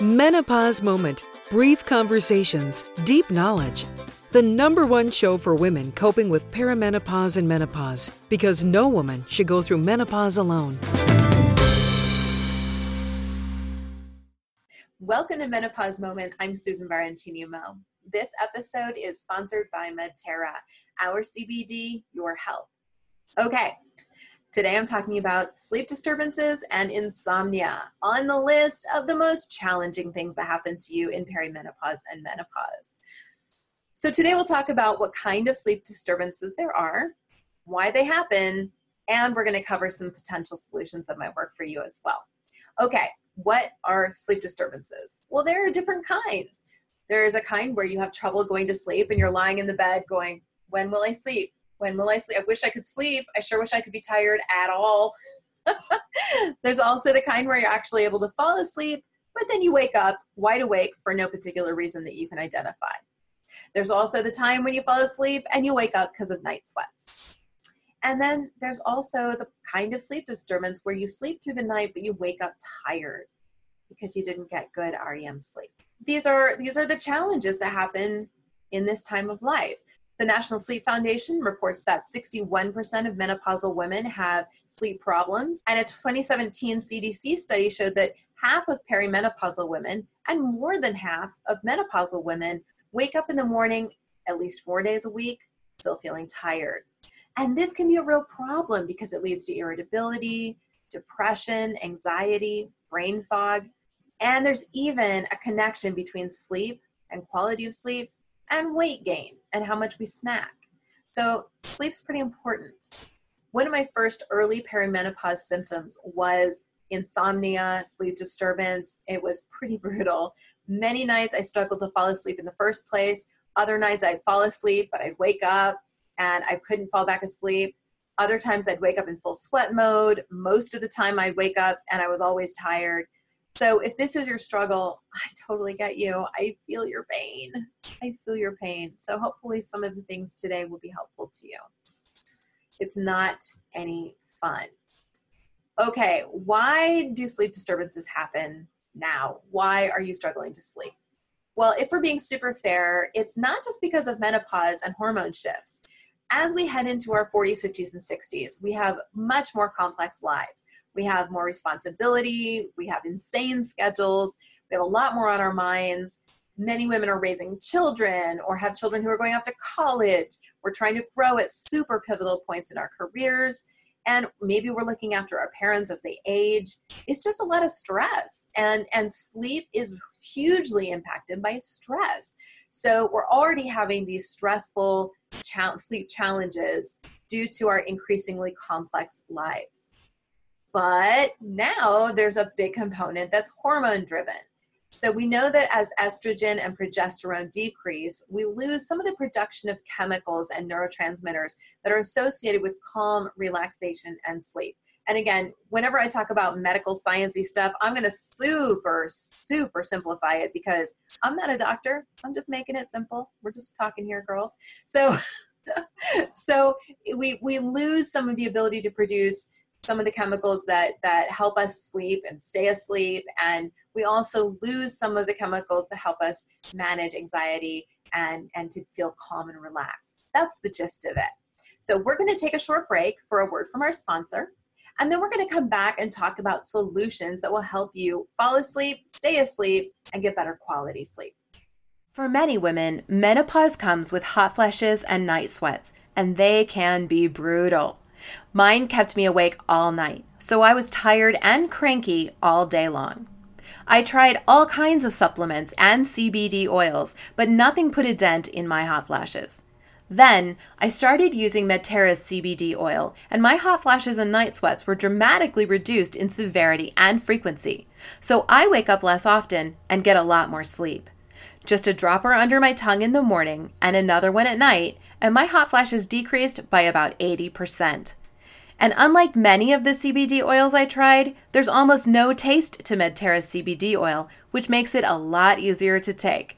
Menopause Moment brief conversations, deep knowledge. The number one show for women coping with perimenopause and menopause because no woman should go through menopause alone. Welcome to Menopause Moment. I'm Susan Baroncini-Moe. This episode is sponsored by Medterra, our CBD, your health. Okay, Today I'm talking about sleep disturbances and insomnia on the list of the most challenging things that happen to you in perimenopause and menopause. So today we'll talk about what kind of sleep disturbances there are, why they happen, and we're going to cover some potential solutions that might work for you as well. Okay, what are sleep disturbances? Well, there are different kinds. There's a kind where you have trouble going to sleep and you're lying in the bed going, When will I sleep? When will I sleep? I wish I could sleep. I sure wish I could be tired at all. There's also the kind where you're actually able to fall asleep, but then you wake up wide awake for no particular reason that you can identify. There's also the time when you fall asleep and you wake up because of night sweats. And then there's also the kind of sleep disturbance where you sleep through the night but you wake up tired because you didn't get good REM sleep. These are these are the challenges that happen in this time of life. The National Sleep Foundation reports that 61% of menopausal women have sleep problems, and a 2017 CDC study showed that half of perimenopausal women and more than half of menopausal women wake up in the morning at least four days a week still feeling tired. And this can be a real problem because it leads to irritability, depression, anxiety, brain fog, and there's even a connection between sleep and quality of sleep and weight gain and how much we snack. So, sleep's pretty important. One of my first early perimenopause symptoms was insomnia, sleep disturbance. It was pretty brutal. Many nights I struggled to fall asleep in the first place. Other nights I'd fall asleep, but I'd wake up and I couldn't fall back asleep. Other times I'd wake up in full sweat mode. Most of the time I'd wake up and I was always tired. So if this is your struggle, I totally get you. I feel your pain. I feel your pain. So hopefully some of the things today will be helpful to you. It's not any fun. Okay, why do sleep disturbances happen now? Why are you struggling to sleep? Well, if we're being super fair, it's not just because of menopause and hormone shifts. As we head into our 40s, 50s, and 60s, we have much more complex lives we have more responsibility, we have insane schedules, we have a lot more on our minds. Many women are raising children or have children who are going off to college. We're trying to grow at super pivotal points in our careers. And maybe we're looking after our parents as they age. It's just a lot of stress. And, and sleep is hugely impacted by stress. So we're already having these stressful sleep challenges due to our increasingly complex lives. But now there's a big component that's hormone driven. So we know that as estrogen and progesterone decrease, we lose some of the production of chemicals and neurotransmitters that are associated with calm, relaxation, and sleep. And again, whenever I talk about medical sciencey stuff, I'm going to super, super simplify it because I'm not a doctor. I'm just making it simple. We're just talking here, girls. So, so we we lose some of the ability to produce some of the chemicals that that help us sleep and stay asleep. And we also lose some of the chemicals that help us manage anxiety and and to feel calm and relaxed. That's the gist of it. So we're going to take a short break for a word from our sponsor and then we're going to come back and talk about solutions that will help you fall asleep stay asleep and get better quality sleep. For many women menopause comes with hot flashes and night sweats and they can be brutal Mine kept me awake all night, so I was tired and cranky all day long. I tried all kinds of supplements and CBD oils, but nothing put a dent in my hot flashes. Then I started using Medterra's CBD oil, and my hot flashes and night sweats were dramatically reduced in severity and frequency. So I wake up less often and get a lot more sleep. Just a dropper under my tongue in the morning and another one at night, and my hot flashes decreased by about 80%. And unlike many of the CBD oils I tried, there's almost no taste to Medterra's CBD oil, which makes it a lot easier to take.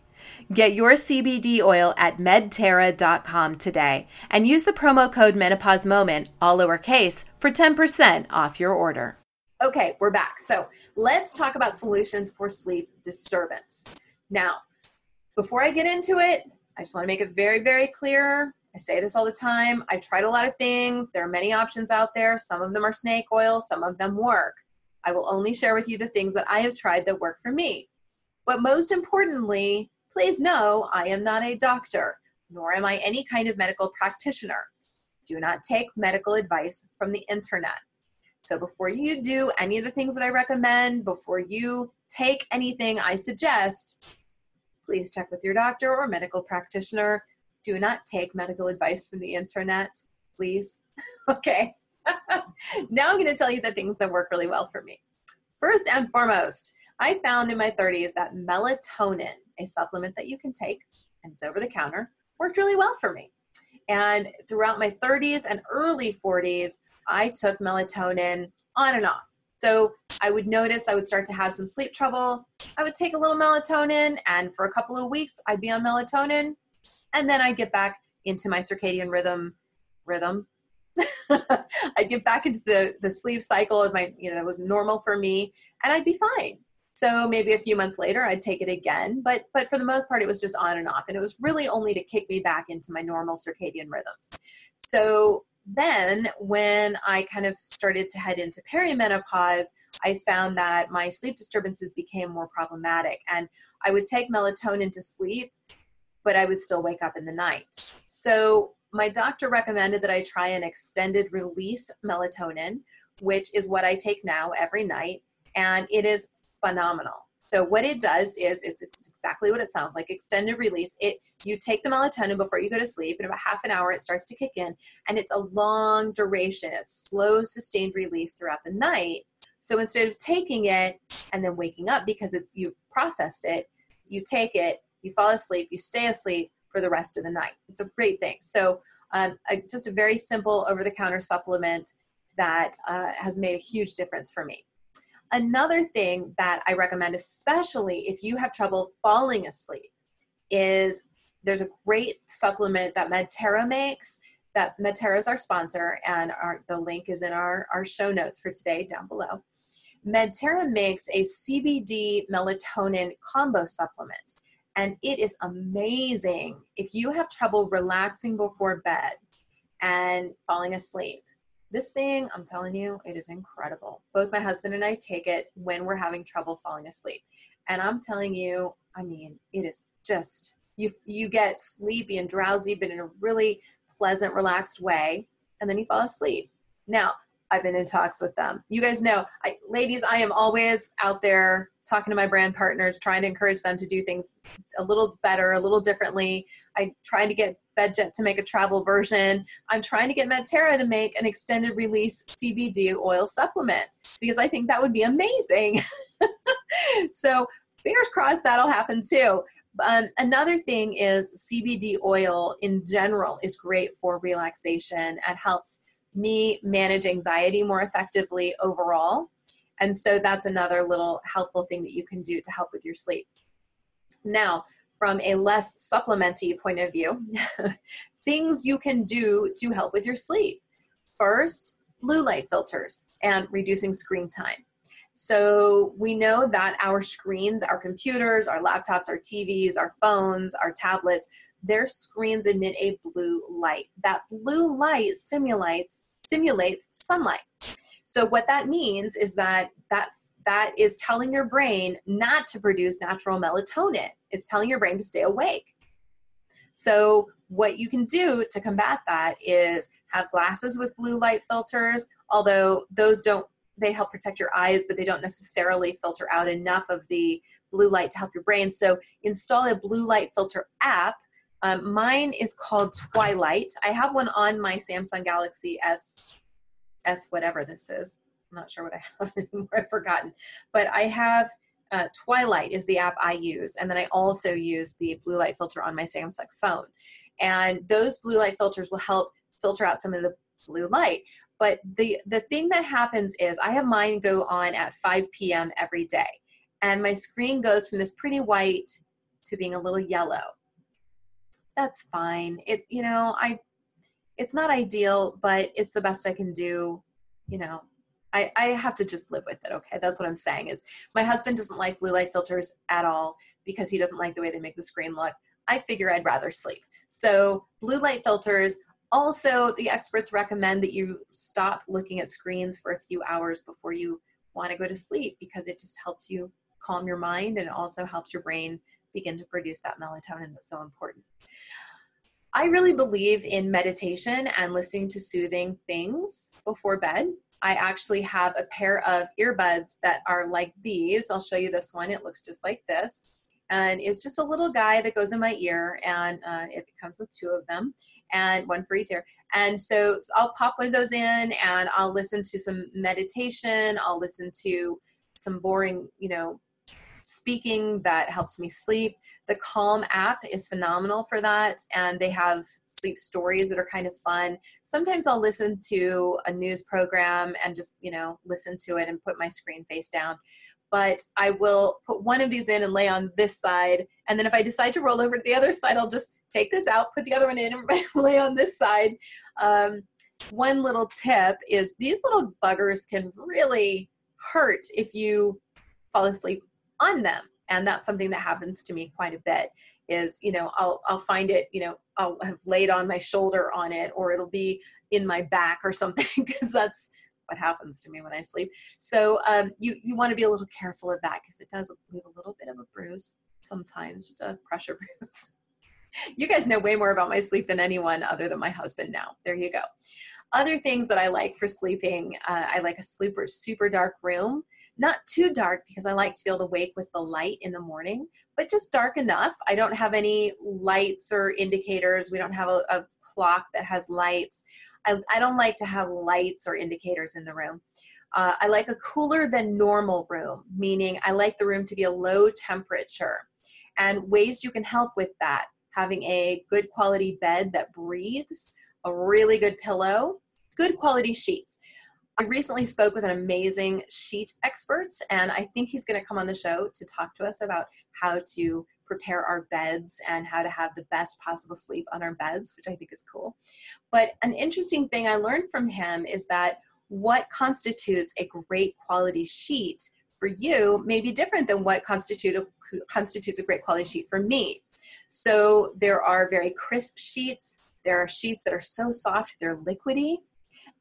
Get your CBD oil at medterra.com today and use the promo code menopause moment, all lowercase, for 10% off your order. Okay, we're back. So let's talk about solutions for sleep disturbance. Now, before I get into it, I just want to make it very, very clear. I say this all the time. I've tried a lot of things. There are many options out there. Some of them are snake oil, some of them work. I will only share with you the things that I have tried that work for me. But most importantly, please know I am not a doctor, nor am I any kind of medical practitioner. Do not take medical advice from the internet. So before you do any of the things that I recommend, before you take anything I suggest, please check with your doctor or medical practitioner. Do not take medical advice from the internet, please. okay. now I'm going to tell you the things that work really well for me. First and foremost, I found in my 30s that melatonin, a supplement that you can take, and it's over the counter, worked really well for me. And throughout my 30s and early 40s, I took melatonin on and off. So I would notice I would start to have some sleep trouble. I would take a little melatonin, and for a couple of weeks, I'd be on melatonin, and then I'd get back into my circadian rhythm. Rhythm. I'd get back into the the sleep cycle of my, you know, that was normal for me, and I'd be fine. So maybe a few months later, I'd take it again, but but for the most part, it was just on and off, and it was really only to kick me back into my normal circadian rhythms. So then when I kind of started to head into perimenopause, I found that my sleep disturbances became more problematic. And I would take melatonin to sleep, but I would still wake up in the night. So my doctor recommended that I try an extended release melatonin, which is what I take now every night. And it is phenomenal. So what it does is it's, it's, exactly what it sounds like extended release. It you take the melatonin before you go to sleep in about half an hour it starts to kick in and it's a long duration, it's slow sustained release throughout the night. So instead of taking it and then waking up because it's you've processed it, you take it, you fall asleep, you stay asleep for the rest of the night. It's a great thing. So um, a, just a very simple over-the-counter supplement that uh, has made a huge difference for me. Another thing that I recommend, especially if you have trouble falling asleep, is there's a great supplement that Medterra makes. That Medterra is our sponsor, and our, the link is in our, our show notes for today down below. Medterra makes a CBD melatonin combo supplement, and it is amazing if you have trouble relaxing before bed and falling asleep this thing, I'm telling you, it is incredible. Both my husband and I take it when we're having trouble falling asleep. And I'm telling you, I mean, it is just you you get sleepy and drowsy but in a really pleasant, relaxed way, and then you fall asleep. Now, I've been in talks with them. You guys know, I, ladies, I am always out there talking to my brand partners, trying to encourage them to do things a little better, a little differently. I trying to get Bedjet to make a travel version. I'm trying to get Medterra to make an extended release CBD oil supplement because I think that would be amazing. so fingers crossed that'll happen too. Um, another thing is CBD oil in general is great for relaxation and helps me manage anxiety more effectively overall. And so that's another little helpful thing that you can do to help with your sleep. Now, from a less supplementy point of view, things you can do to help with your sleep. First, blue light filters and reducing screen time. So we know that our screens, our computers, our laptops, our TVs, our phones, our tablets, their screens emit a blue light. That blue light simulates stimulates sunlight. So what that means is that that's that is telling your brain not to produce natural melatonin. It's telling your brain to stay awake. So what you can do to combat that is have glasses with blue light filters, although those don't they help protect your eyes, but they don't necessarily filter out enough of the blue light to help your brain. So install a blue light filter app. Um, mine is called Twilight. I have one on my Samsung Galaxy S S whatever this is. I'm not sure what I have anymore. I've forgotten. But I have uh, Twilight is the app I use, and then I also use the blue light filter on my Samsung phone. And those blue light filters will help filter out some of the blue light. But the the thing that happens is I have mine go on at 5 p.m. every day, and my screen goes from this pretty white to being a little yellow. That's fine. It you know I it's not ideal, but it's the best I can do, you know, I, I have to just live with it. Okay. That's what I'm saying is my husband doesn't like blue light filters at all because he doesn't like the way they make the screen look. I figure I'd rather sleep. So blue light filters also the experts recommend that you stop looking at screens for a few hours before you want to go to sleep because it just helps you calm your mind and also helps your brain begin to produce that melatonin that's so important. I really believe in meditation and listening to soothing things before bed. I actually have a pair of earbuds that are like these. I'll show you this one. It looks just like this. And it's just a little guy that goes in my ear, and uh, it comes with two of them, and one for each ear. And so, so I'll pop one of those in, and I'll listen to some meditation. I'll listen to some boring, you know, speaking that helps me sleep. The Calm app is phenomenal for that, and they have sleep stories that are kind of fun. Sometimes I'll listen to a news program and just, you know, listen to it and put my screen face down. But I will put one of these in and lay on this side. And then if I decide to roll over to the other side, I'll just take this out, put the other one in, and lay on this side. Um, one little tip is these little buggers can really hurt if you fall asleep on them. And that's something that happens to me quite a bit is you know i'll i'll find it you know i'll have laid on my shoulder on it or it'll be in my back or something because that's what happens to me when i sleep. So um, you you want to be a little careful of that because it does leave a little bit of a bruise sometimes just a pressure bruise. You guys know way more about my sleep than anyone other than my husband now. There you go other things that i like for sleeping uh, i like a super super dark room not too dark because I like to be able to wake with the light in the morning, but just dark enough. I don't have any lights or indicators. We don't have a, a clock that has lights. I, I, don't like to have lights or indicators in the room. Uh, I like a cooler than normal room, meaning I like the room to be a low temperature. And ways you can help with that having a good quality bed that breathes, a really good pillow, good quality sheets. I recently spoke with an amazing sheet expert, and I think he's going to come on the show to talk to us about how to prepare our beds and how to have the best possible sleep on our beds, which I think is cool. But an interesting thing I learned from him is that what constitutes a great quality sheet for you may be different than what constitute a, constitutes a great quality sheet for me. So there are very crisp sheets. There are sheets that are so soft they're liquidy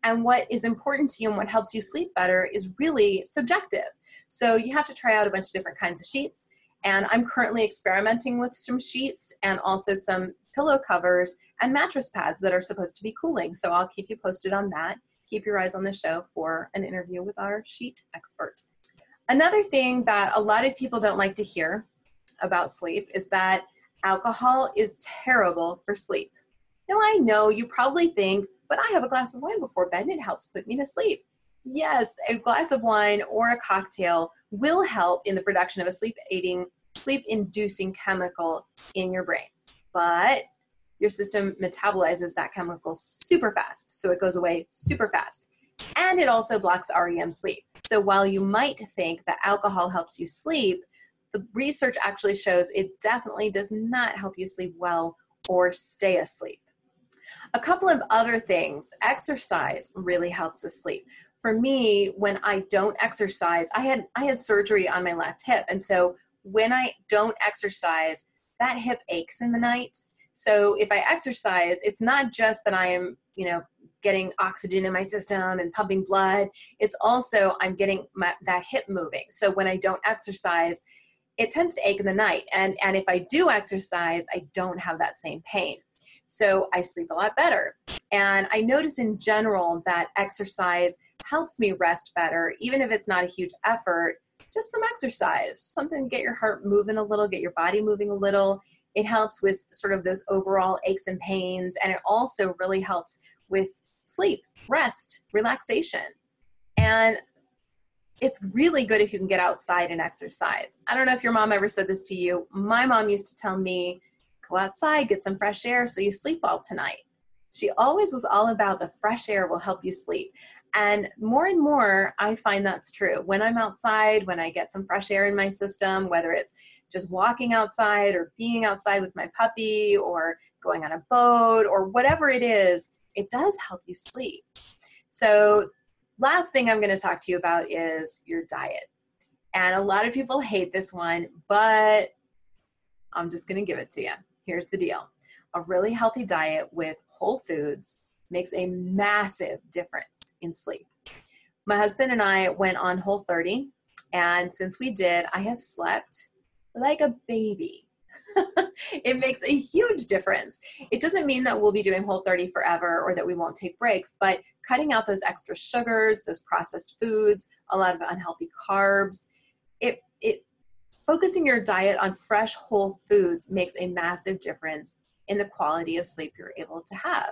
and what is important to you and what helps you sleep better is really subjective. So you have to try out a bunch of different kinds of sheets. And I'm currently experimenting with some sheets and also some pillow covers and mattress pads that are supposed to be cooling. So I'll keep you posted on that. Keep your eyes on the show for an interview with our sheet expert. Another thing that a lot of people don't like to hear about sleep is that alcohol is terrible for sleep. Now, I know you probably think, but I have a glass of wine before bed and it helps put me to sleep. Yes, a glass of wine or a cocktail will help in the production of a sleep aiding, sleep inducing chemical in your brain. But your system metabolizes that chemical super fast, so it goes away super fast. And it also blocks REM sleep. So while you might think that alcohol helps you sleep, the research actually shows it definitely does not help you sleep well or stay asleep. A couple of other things exercise really helps with sleep. For me, when I don't exercise, I had I had surgery on my left hip, and so when I don't exercise, that hip aches in the night. So if I exercise, it's not just that I am, you know, getting oxygen in my system and pumping blood. It's also I'm getting my, that hip moving. So when I don't exercise, it tends to ache in the night. And and if I do exercise, I don't have that same pain. So I sleep a lot better. And I notice in general that exercise helps me rest better, even if it's not a huge effort. Just some exercise, something get your heart moving a little, get your body moving a little. It helps with sort of those overall aches and pains, and it also really helps with sleep, rest, relaxation. And it's really good if you can get outside and exercise. I don't know if your mom ever said this to you. My mom used to tell me go outside, get some fresh air so you sleep well tonight. She always was all about the fresh air will help you sleep. And more and more, I find that's true. When I'm outside, when I get some fresh air in my system, whether it's just walking outside or being outside with my puppy or going on a boat or whatever it is, it does help you sleep. So last thing I'm going to talk to you about is your diet. And a lot of people hate this one, but I'm just going to give it to you. Here's the deal a really healthy diet with whole foods makes a massive difference in sleep. My husband and I went on Whole 30, and since we did, I have slept like a baby. it makes a huge difference. It doesn't mean that we'll be doing whole 30 forever or that we won't take breaks, but cutting out those extra sugars, those processed foods, a lot of unhealthy carbs, it focusing your diet on fresh whole foods makes a massive difference in the quality of sleep you're able to have.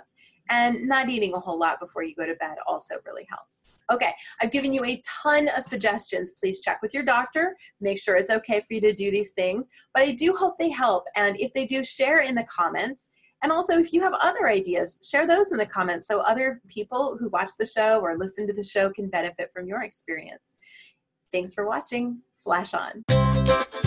And not eating a whole lot before you go to bed also really helps. Okay, I've given you a ton of suggestions. Please check with your doctor, make sure it's okay for you to do these things. But I do hope they help. And if they do, share in the comments. And also, if you have other ideas, share those in the comments so other people who watch the show or listen to the show can benefit from your experience. Thanks for watching. Flash on.